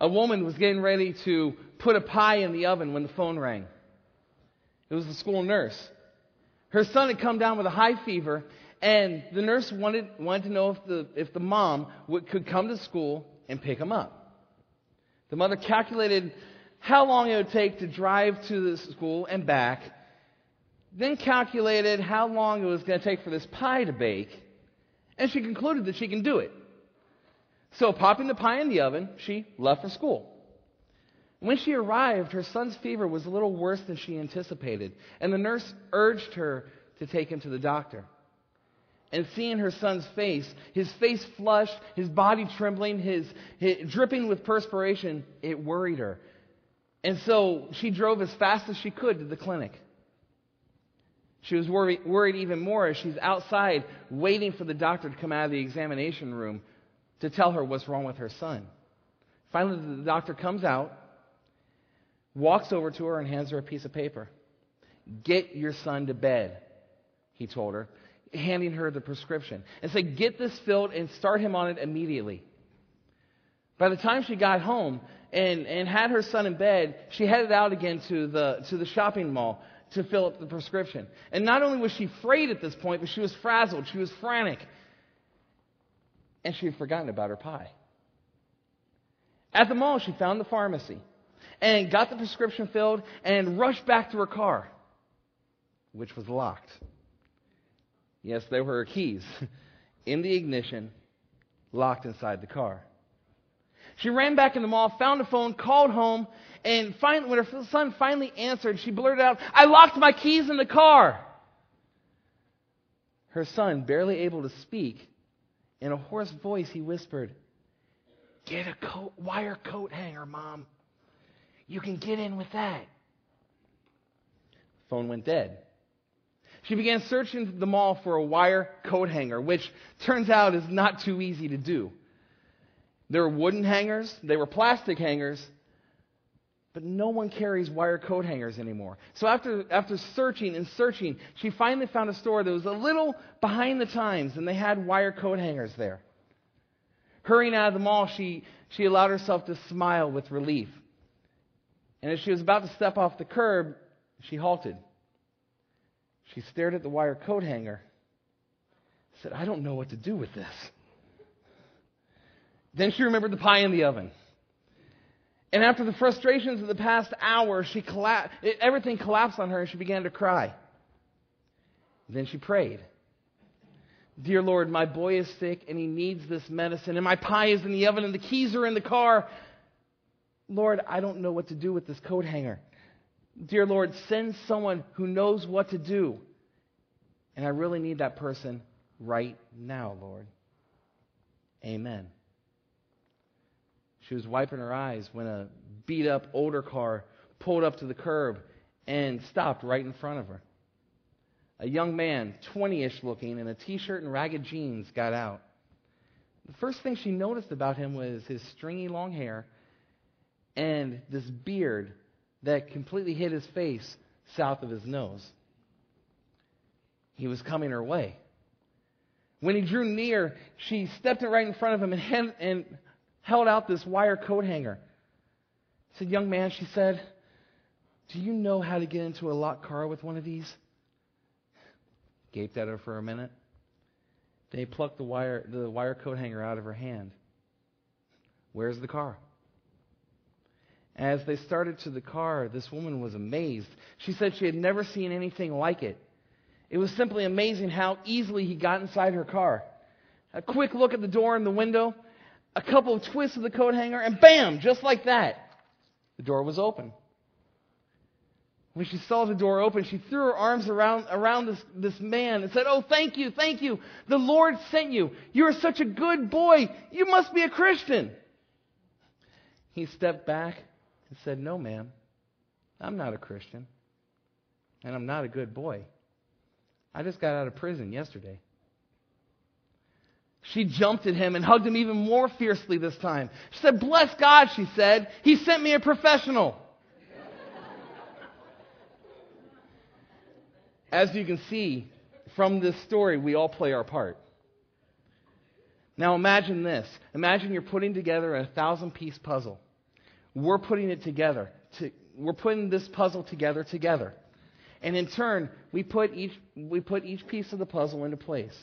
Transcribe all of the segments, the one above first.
A woman was getting ready to put a pie in the oven when the phone rang. It was the school nurse. Her son had come down with a high fever, and the nurse wanted, wanted to know if the, if the mom would, could come to school and pick him up. The mother calculated how long it would take to drive to the school and back, then calculated how long it was going to take for this pie to bake, and she concluded that she can do it. So, popping the pie in the oven, she left for school. When she arrived, her son's fever was a little worse than she anticipated, and the nurse urged her to take him to the doctor. And seeing her son's face, his face flushed, his body trembling, his, his dripping with perspiration, it worried her. And so she drove as fast as she could to the clinic. She was worried, worried even more as she's outside waiting for the doctor to come out of the examination room to tell her what's wrong with her son. Finally, the doctor comes out, walks over to her, and hands her a piece of paper. Get your son to bed, he told her, handing her the prescription. And said, Get this filled and start him on it immediately. By the time she got home and, and had her son in bed, she headed out again to the, to the shopping mall to fill up the prescription. And not only was she afraid at this point, but she was frazzled. She was frantic. And she had forgotten about her pie. At the mall, she found the pharmacy and got the prescription filled and rushed back to her car, which was locked. Yes, there were her keys in the ignition, locked inside the car. She ran back in the mall, found a phone, called home, and finally, when her son finally answered, she blurted out, I locked my keys in the car. Her son, barely able to speak, in a hoarse voice, he whispered, Get a coat, wire coat hanger, Mom. You can get in with that. Phone went dead. She began searching the mall for a wire coat hanger, which turns out is not too easy to do. There were wooden hangers, they were plastic hangers, but no one carries wire coat hangers anymore. So after, after searching and searching, she finally found a store that was a little behind the times, and they had wire coat hangers there. Hurrying out of the mall, she, she allowed herself to smile with relief. And as she was about to step off the curb, she halted. She stared at the wire coat hanger, said, I don't know what to do with this. Then she remembered the pie in the oven. And after the frustrations of the past hour, she it, everything collapsed on her and she began to cry. Then she prayed. Dear Lord, my boy is sick and he needs this medicine, and my pie is in the oven and the keys are in the car. Lord, I don't know what to do with this coat hanger. Dear Lord, send someone who knows what to do. And I really need that person right now, Lord. Amen. She was wiping her eyes when a beat up older car pulled up to the curb and stopped right in front of her. A young man, 20 ish looking, in a t shirt and ragged jeans, got out. The first thing she noticed about him was his stringy long hair and this beard that completely hid his face south of his nose. He was coming her way. When he drew near, she stepped right in front of him and, and held out this wire coat hanger. said, Young man, she said, Do you know how to get into a locked car with one of these? Gaped at her for a minute. Then he plucked the wire, the wire coat hanger out of her hand. Where's the car? As they started to the car, this woman was amazed. She said she had never seen anything like it. It was simply amazing how easily he got inside her car. A quick look at the door and the window, a couple of twists of the coat hanger, and bam, just like that, the door was open. When she saw the door open, she threw her arms around, around this, this man and said, Oh, thank you, thank you. The Lord sent you. You are such a good boy. You must be a Christian. He stepped back and said, No, ma'am, I'm not a Christian. And I'm not a good boy. I just got out of prison yesterday. She jumped at him and hugged him even more fiercely this time. She said, Bless God, she said. He sent me a professional. As you can see from this story, we all play our part. Now imagine this. Imagine you're putting together a thousand piece puzzle. we're putting it together. To, we're putting this puzzle together together. And in turn, we put each, we put each piece of the puzzle into place.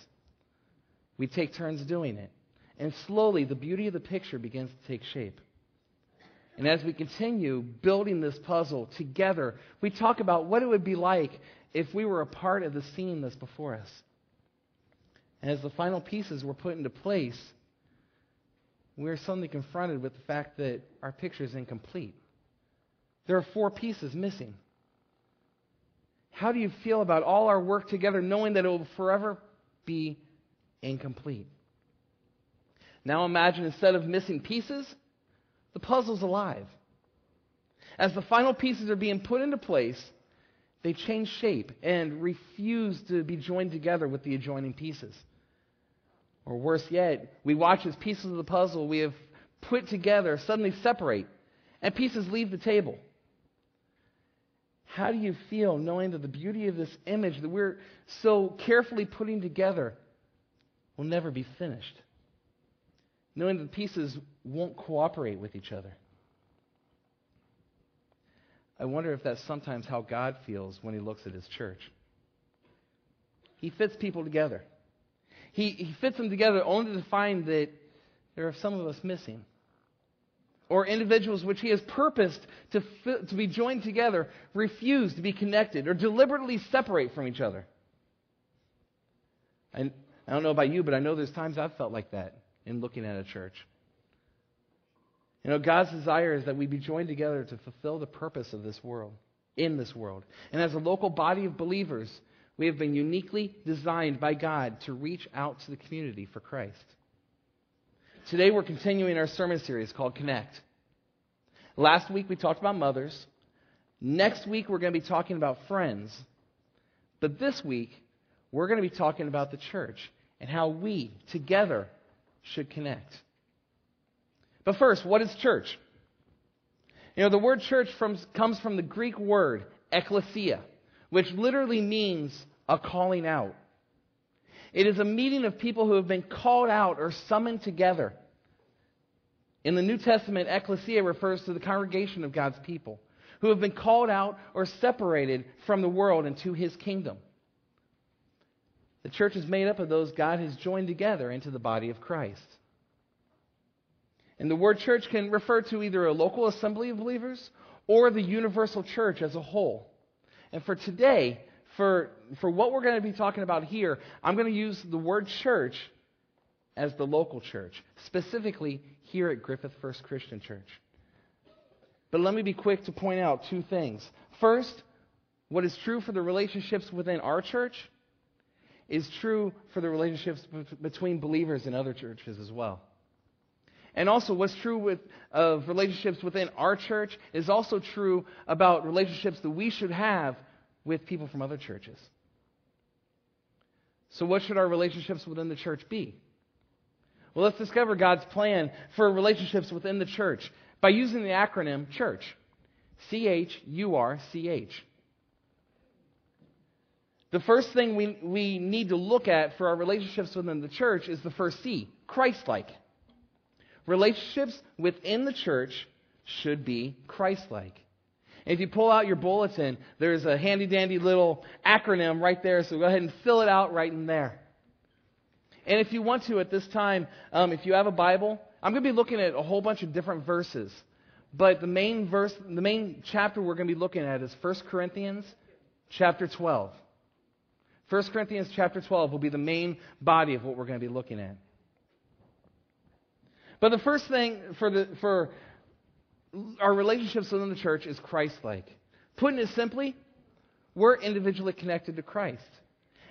We take turns doing it. And slowly, the beauty of the picture begins to take shape. And as we continue building this puzzle together, we talk about what it would be like if we were a part of the scene that's before us. And as the final pieces were put into place, we are suddenly confronted with the fact that our picture is incomplete. There are four pieces missing. How do you feel about all our work together knowing that it will forever be incomplete? Now imagine instead of missing pieces, the puzzle's alive. As the final pieces are being put into place, they change shape and refuse to be joined together with the adjoining pieces. Or worse yet, we watch as pieces of the puzzle we have put together suddenly separate and pieces leave the table. How do you feel knowing that the beauty of this image that we're so carefully putting together will never be finished? Knowing that the pieces won't cooperate with each other. I wonder if that's sometimes how God feels when he looks at his church. He fits people together. He, he fits them together only to find that there are some of us missing or individuals which he has purposed to, to be joined together refuse to be connected or deliberately separate from each other. I, I don't know about you, but I know there's times I've felt like that in looking at a church. You know, God's desire is that we be joined together to fulfill the purpose of this world, in this world. And as a local body of believers, we have been uniquely designed by God to reach out to the community for Christ. Today we're continuing our sermon series called Connect. Last week we talked about mothers. Next week we're going to be talking about friends. But this week we're going to be talking about the church and how we together should connect. But first, what is church? You know, the word church from, comes from the Greek word ekklesia, which literally means a calling out. It is a meeting of people who have been called out or summoned together. In the New Testament, ecclesia refers to the congregation of God's people who have been called out or separated from the world into his kingdom. The church is made up of those God has joined together into the body of Christ. And the word church can refer to either a local assembly of believers or the universal church as a whole. And for today, for, for what we're going to be talking about here, I'm going to use the word church as the local church, specifically here at Griffith First Christian Church. But let me be quick to point out two things. First, what is true for the relationships within our church is true for the relationships between believers in other churches as well. And also, what's true with, of relationships within our church is also true about relationships that we should have with people from other churches. So, what should our relationships within the church be? Well, let's discover God's plan for relationships within the church by using the acronym CHURCH. C H U R C H. The first thing we, we need to look at for our relationships within the church is the first C Christ like. Relationships within the church should be Christ like. If you pull out your bulletin, there's a handy dandy little acronym right there, so go ahead and fill it out right in there. And if you want to at this time, um, if you have a Bible, I'm going to be looking at a whole bunch of different verses. But the main verse, the main chapter we're going to be looking at is 1 Corinthians chapter 12. 1 Corinthians chapter 12 will be the main body of what we're going to be looking at. But the first thing for, the, for our relationships within the church is Christ like. Putting it simply, we're individually connected to Christ.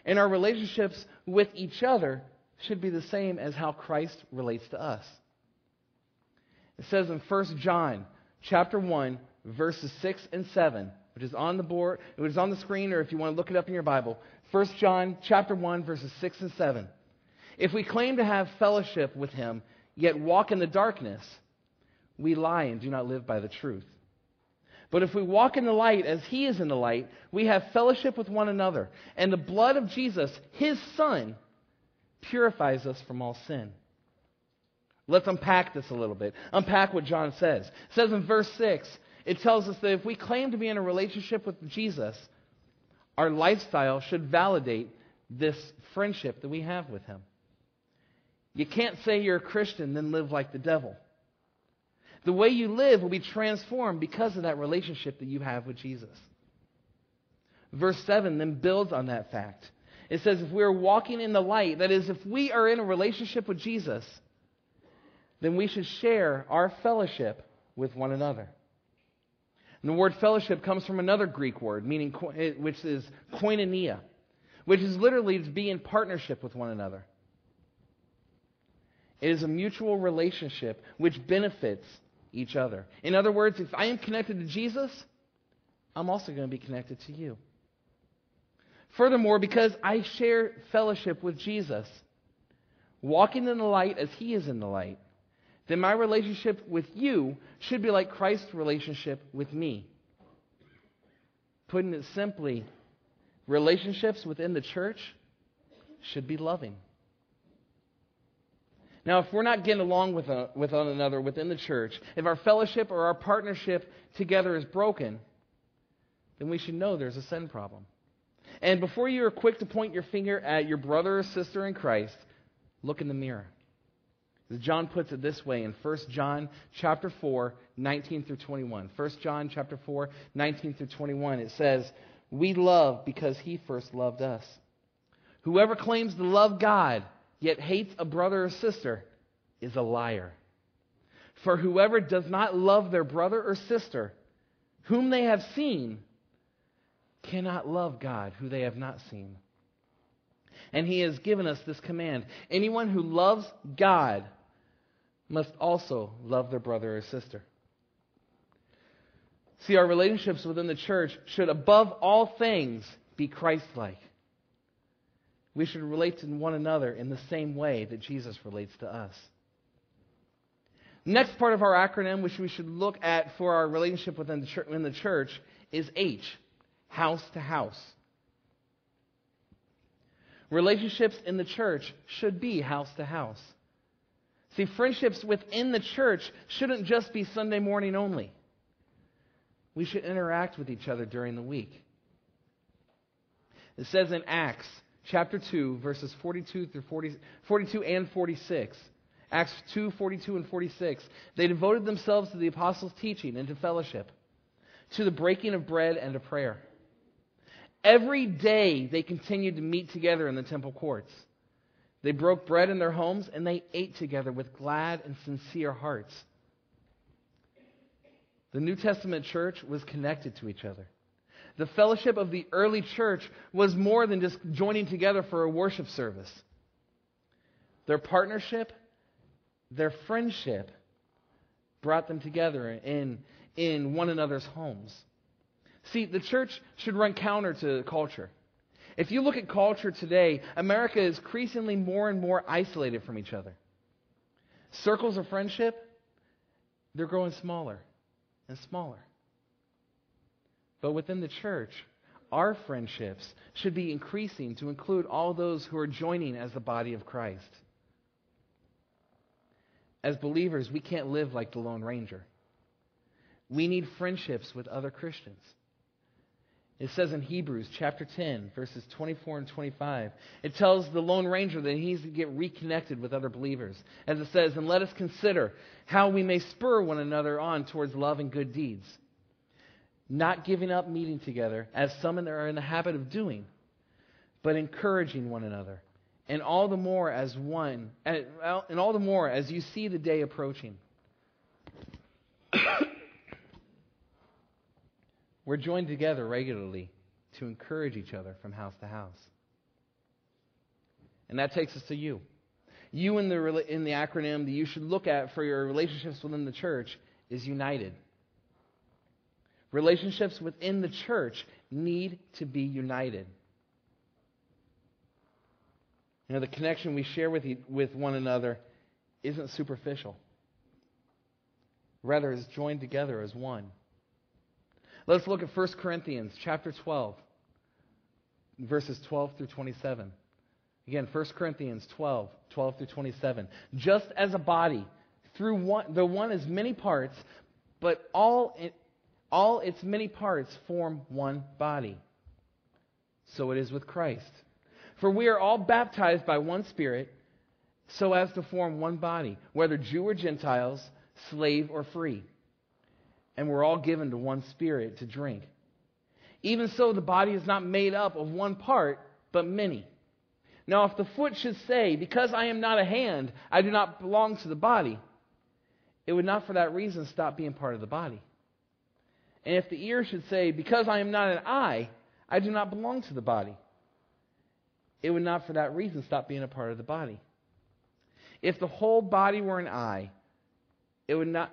And our relationships with each other should be the same as how Christ relates to us. It says in 1 John chapter 1, verses 6 and 7, which is on the board, which is on the screen, or if you want to look it up in your Bible. 1 John chapter 1, verses 6 and 7. If we claim to have fellowship with him, yet walk in the darkness, we lie and do not live by the truth. But if we walk in the light as he is in the light, we have fellowship with one another. And the blood of Jesus, his son, purifies us from all sin. Let's unpack this a little bit. Unpack what John says. It says in verse 6, it tells us that if we claim to be in a relationship with Jesus, our lifestyle should validate this friendship that we have with Him. You can't say you're a Christian, then live like the devil. The way you live will be transformed because of that relationship that you have with Jesus. Verse 7 then builds on that fact. It says, if we are walking in the light, that is, if we are in a relationship with Jesus, then we should share our fellowship with one another. And the word fellowship comes from another Greek word, meaning which is koinonia, which is literally to be in partnership with one another. It is a mutual relationship which benefits each other. In other words, if I am connected to Jesus, I'm also going to be connected to you. Furthermore, because I share fellowship with Jesus, walking in the light as he is in the light, then my relationship with you should be like Christ's relationship with me. Putting it simply, relationships within the church should be loving. Now, if we're not getting along with, a, uh, with one another within the church, if our fellowship or our partnership together is broken, then we should know there's a sin problem. And before you are quick to point your finger at your brother or sister in Christ, look in the mirror. John puts it this way in 1 John chapter 4, 19 through 21. 1 John chapter 4, 19 through 21, it says, We love because he first loved us. Whoever claims to love God yet hates a brother or sister is a liar. For whoever does not love their brother or sister, whom they have seen, cannot love God, who they have not seen. And he has given us this command anyone who loves God must also love their brother or sister. See, our relationships within the church should, above all things, be Christ like. We should relate to one another in the same way that Jesus relates to us. Next part of our acronym, which we should look at for our relationship within the church, the church, is H house to house. Relationships in the church should be house to house. See, friendships within the church shouldn't just be Sunday morning only. We should interact with each other during the week. It says in Acts chapter 2, verses 42 through 40, 42 and 46. Acts 2, 42 and 46. They devoted themselves to the apostles' teaching and to fellowship, to the breaking of bread and to prayer. Every day they continued to meet together in the temple courts. They broke bread in their homes and they ate together with glad and sincere hearts. The New Testament church was connected to each other. The fellowship of the early church was more than just joining together for a worship service. Their partnership, their friendship brought them together in, in one another's homes. See, the church should run counter to culture. If you look at culture today, America is increasingly more and more isolated from each other. Circles of friendship, they're growing smaller and smaller. But within the church, our friendships should be increasing to include all those who are joining as the body of Christ. As believers, we can't live like the Lone Ranger. We need friendships with other Christians. It says in Hebrews chapter 10, verses 24 and 25, it tells the Lone Ranger that he needs to get reconnected with other believers. As it says, and let us consider how we may spur one another on towards love and good deeds not giving up meeting together, as some are in the habit of doing, but encouraging one another. And all the more as one, and all the more as you see the day approaching. We're joined together regularly to encourage each other from house to house. And that takes us to you. You in the, in the acronym that you should look at for your relationships within the church is united. Relationships within the church need to be united. You know, the connection we share with, with one another isn't superficial. Rather, is joined together as one. Let's look at 1 Corinthians chapter 12, verses 12 through 27. Again, 1 Corinthians 12, 12 through 27. Just as a body through one, the one has many parts, but all, it, all its many parts form one body. So it is with Christ. For we are all baptized by one Spirit, so as to form one body, whether Jew or Gentiles, slave or free. And we're all given to one Spirit to drink. Even so, the body is not made up of one part, but many. Now, if the foot should say, Because I am not a hand, I do not belong to the body, it would not for that reason stop being part of the body. And if the ear should say, Because I am not an eye, I do not belong to the body, it would not for that reason stop being a part of the body. If the whole body were an eye, it would not.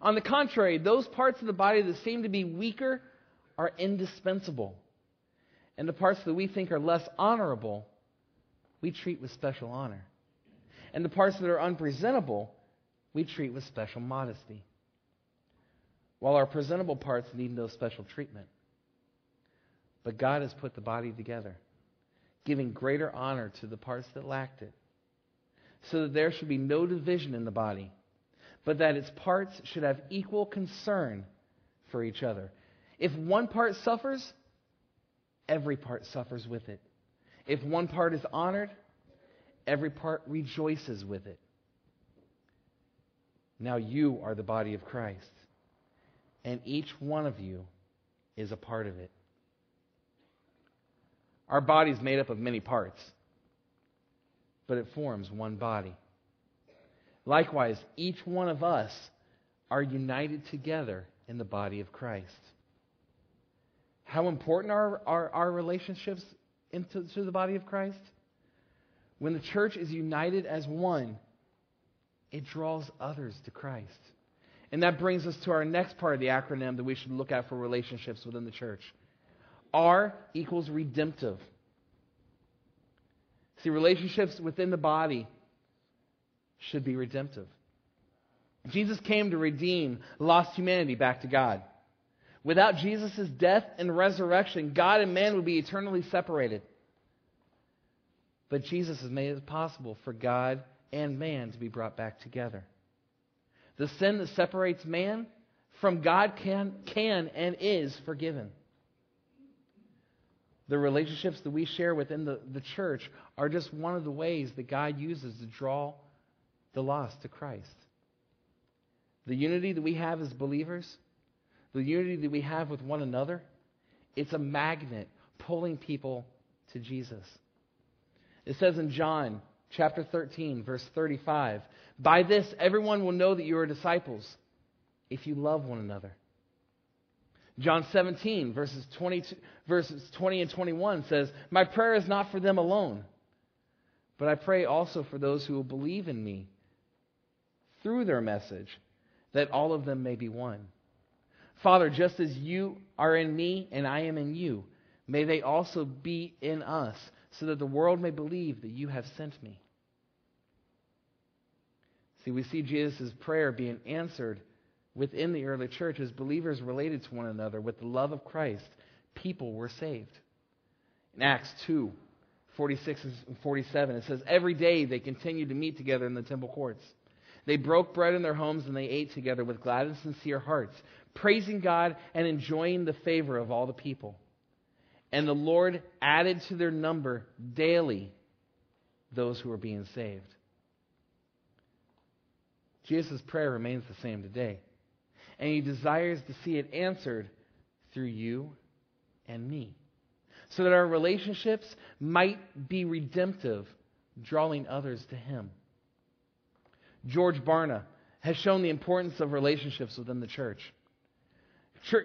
On the contrary, those parts of the body that seem to be weaker are indispensable. And the parts that we think are less honorable, we treat with special honor. And the parts that are unpresentable, we treat with special modesty. While our presentable parts need no special treatment. But God has put the body together, giving greater honor to the parts that lacked it, so that there should be no division in the body, but that its parts should have equal concern for each other. If one part suffers, every part suffers with it. If one part is honored, every part rejoices with it. Now you are the body of Christ, and each one of you is a part of it. Our body is made up of many parts, but it forms one body. Likewise, each one of us are united together in the body of Christ. How important are our, our relationships into to the body of Christ? When the church is united as one, it draws others to Christ. And that brings us to our next part of the acronym that we should look at for relationships within the church R equals redemptive. See, relationships within the body should be redemptive. Jesus came to redeem lost humanity back to God. Without Jesus' death and resurrection, God and man would be eternally separated. But Jesus has made it possible for God and man to be brought back together. The sin that separates man from God can, can and is forgiven. The relationships that we share within the, the church are just one of the ways that God uses to draw the lost to Christ. The unity that we have as believers, the unity that we have with one another, it's a magnet pulling people to Jesus. It says in John chapter 13, verse 35, By this everyone will know that you are disciples if you love one another. John 17, verses 20, verses 20 and 21 says, My prayer is not for them alone, but I pray also for those who will believe in me through their message, that all of them may be one. Father, just as you are in me and I am in you, may they also be in us, so that the world may believe that you have sent me. See, we see Jesus' prayer being answered within the early church as believers related to one another with the love of Christ. People were saved. In Acts 2 46 and 47, it says, Every day they continued to meet together in the temple courts. They broke bread in their homes and they ate together with glad and sincere hearts, praising God and enjoying the favor of all the people. And the Lord added to their number daily those who were being saved. Jesus' prayer remains the same today. And he desires to see it answered through you and me. So that our relationships might be redemptive, drawing others to him. George Barna has shown the importance of relationships within the church.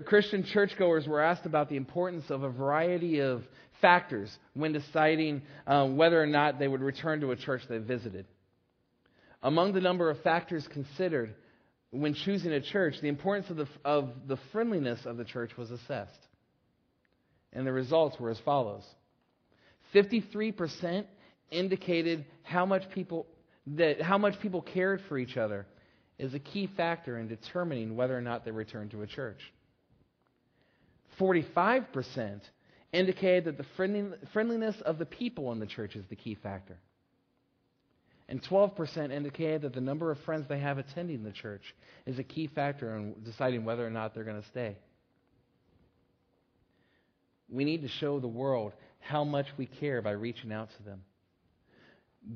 Christian churchgoers were asked about the importance of a variety of factors when deciding um, whether or not they would return to a church they visited. Among the number of factors considered when choosing a church, the importance of the, of the friendliness of the church was assessed. And the results were as follows 53% indicated how much people that how much people cared for each other is a key factor in determining whether or not they return to a church. 45% indicated that the friendliness of the people in the church is the key factor. And 12% indicated that the number of friends they have attending the church is a key factor in deciding whether or not they're going to stay. We need to show the world how much we care by reaching out to them.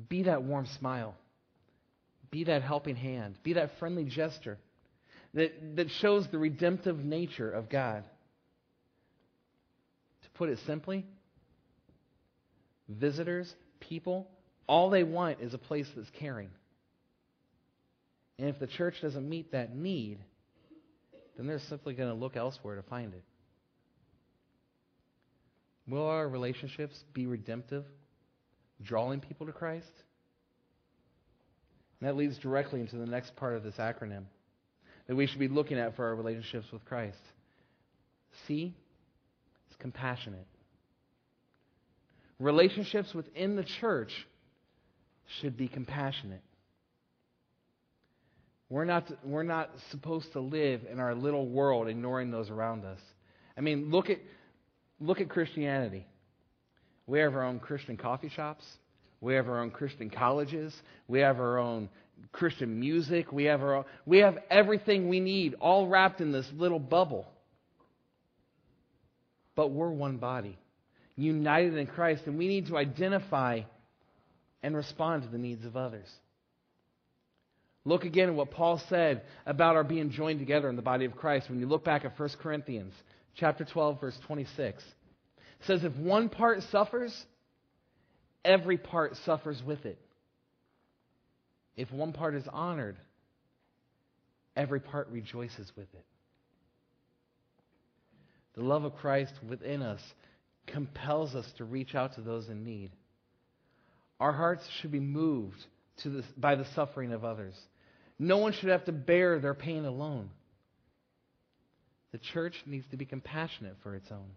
Be that warm smile. Be that helping hand. Be that friendly gesture that, that shows the redemptive nature of God. To put it simply, visitors, people, all they want is a place that's caring. And if the church doesn't meet that need, then they're simply going to look elsewhere to find it. Will our relationships be redemptive, drawing people to Christ? And that leads directly into the next part of this acronym that we should be looking at for our relationships with Christ. C is compassionate. Relationships within the church should be compassionate. We're not, we're not supposed to live in our little world ignoring those around us. I mean, look at, look at Christianity. We have our own Christian coffee shops. We have our own Christian colleges. We have our own Christian music. We have our own, we have everything we need all wrapped in this little bubble. But we're one body, united in Christ, and we need to identify and respond to the needs of others. Look again at what Paul said about our being joined together in the body of Christ. When you look back at 1 Corinthians chapter 12 verse 26. Says if one part suffers, every part suffers with it. If one part is honored, every part rejoices with it. The love of Christ within us compels us to reach out to those in need. Our hearts should be moved the, by the suffering of others. No one should have to bear their pain alone. The church needs to be compassionate for its own.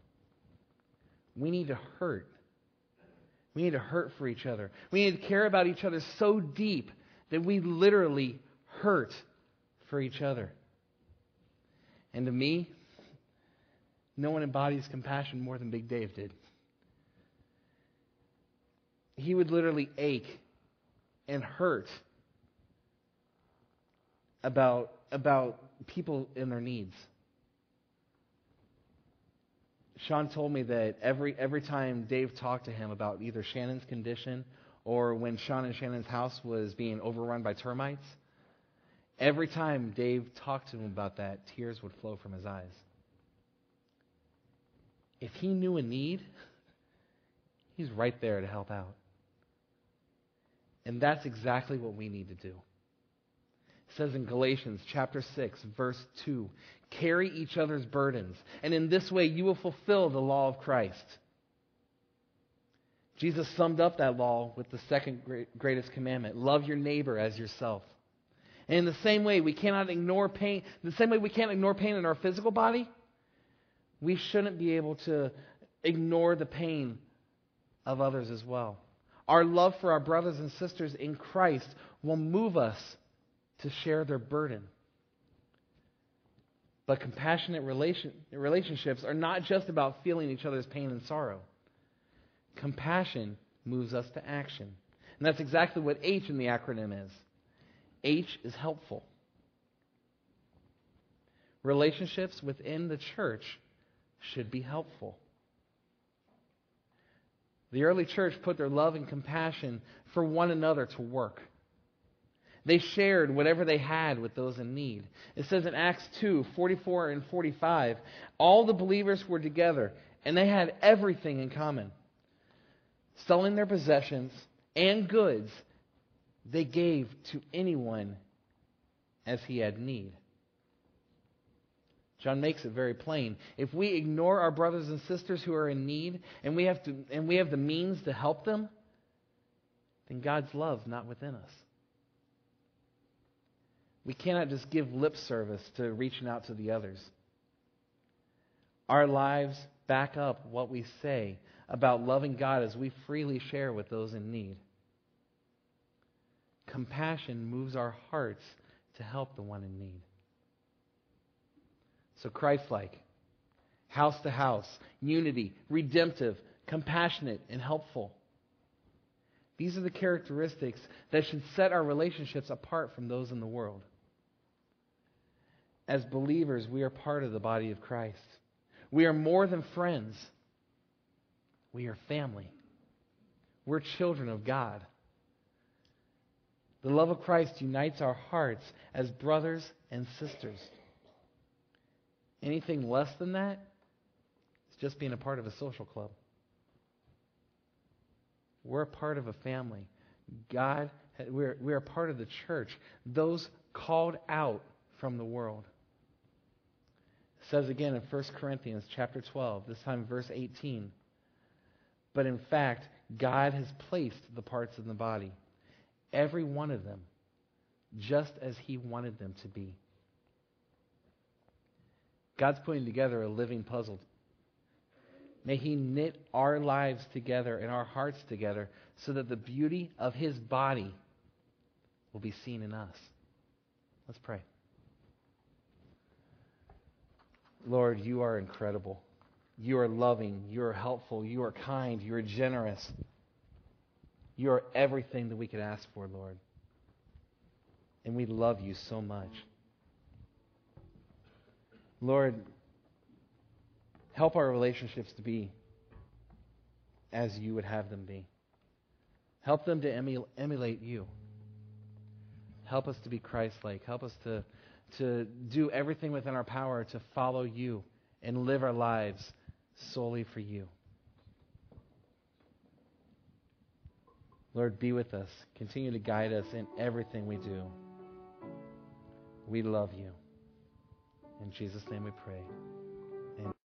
We need to hurt we need to hurt for each other. We need to care about each other so deep that we literally hurt for each other. And to me, no one embodies compassion more than Big Dave did. He would literally ache and hurt about, about people and their needs. Sean told me that every every time Dave talked to him about either Shannon's condition or when Sean and Shannon's house was being overrun by termites, every time Dave talked to him about that, tears would flow from his eyes. If he knew a need, he's right there to help out. And that's exactly what we need to do. Says in Galatians chapter 6, verse 2 Carry each other's burdens, and in this way you will fulfill the law of Christ. Jesus summed up that law with the second greatest commandment love your neighbor as yourself. And in the same way, we cannot ignore pain, the same way we can't ignore pain in our physical body, we shouldn't be able to ignore the pain of others as well. Our love for our brothers and sisters in Christ will move us to share their burden. But compassionate relation, relationships are not just about feeling each other's pain and sorrow. Compassion moves us to action. And that's exactly what H in the acronym is. H is helpful. Relationships within the church should be helpful. The early church put their love and compassion for one another to work. They shared whatever they had with those in need. It says in Acts 2 44 and 45, all the believers were together, and they had everything in common. Selling their possessions and goods, they gave to anyone as he had need. John makes it very plain. If we ignore our brothers and sisters who are in need and we have, to, and we have the means to help them, then God's love's not within us. We cannot just give lip service to reaching out to the others. Our lives back up what we say about loving God as we freely share with those in need. Compassion moves our hearts to help the one in need. So, Christ like, house to house, unity, redemptive, compassionate, and helpful. These are the characteristics that should set our relationships apart from those in the world. As believers, we are part of the body of Christ. We are more than friends. We are family. We're children of God. The love of Christ unites our hearts as brothers and sisters. Anything less than that is just being a part of a social club. We're a part of a family. God, we're, we're a part of the church, those called out from the world. Says again in 1 Corinthians chapter 12, this time verse 18. But in fact, God has placed the parts in the body, every one of them, just as He wanted them to be. God's putting together a living puzzle May He knit our lives together and our hearts together so that the beauty of His body will be seen in us. Let's pray. Lord, you are incredible. You are loving. You are helpful. You are kind. You are generous. You are everything that we could ask for, Lord. And we love you so much. Lord, Help our relationships to be as you would have them be. Help them to emulate you. Help us to be Christ like. Help us to, to do everything within our power to follow you and live our lives solely for you. Lord, be with us. Continue to guide us in everything we do. We love you. In Jesus' name we pray.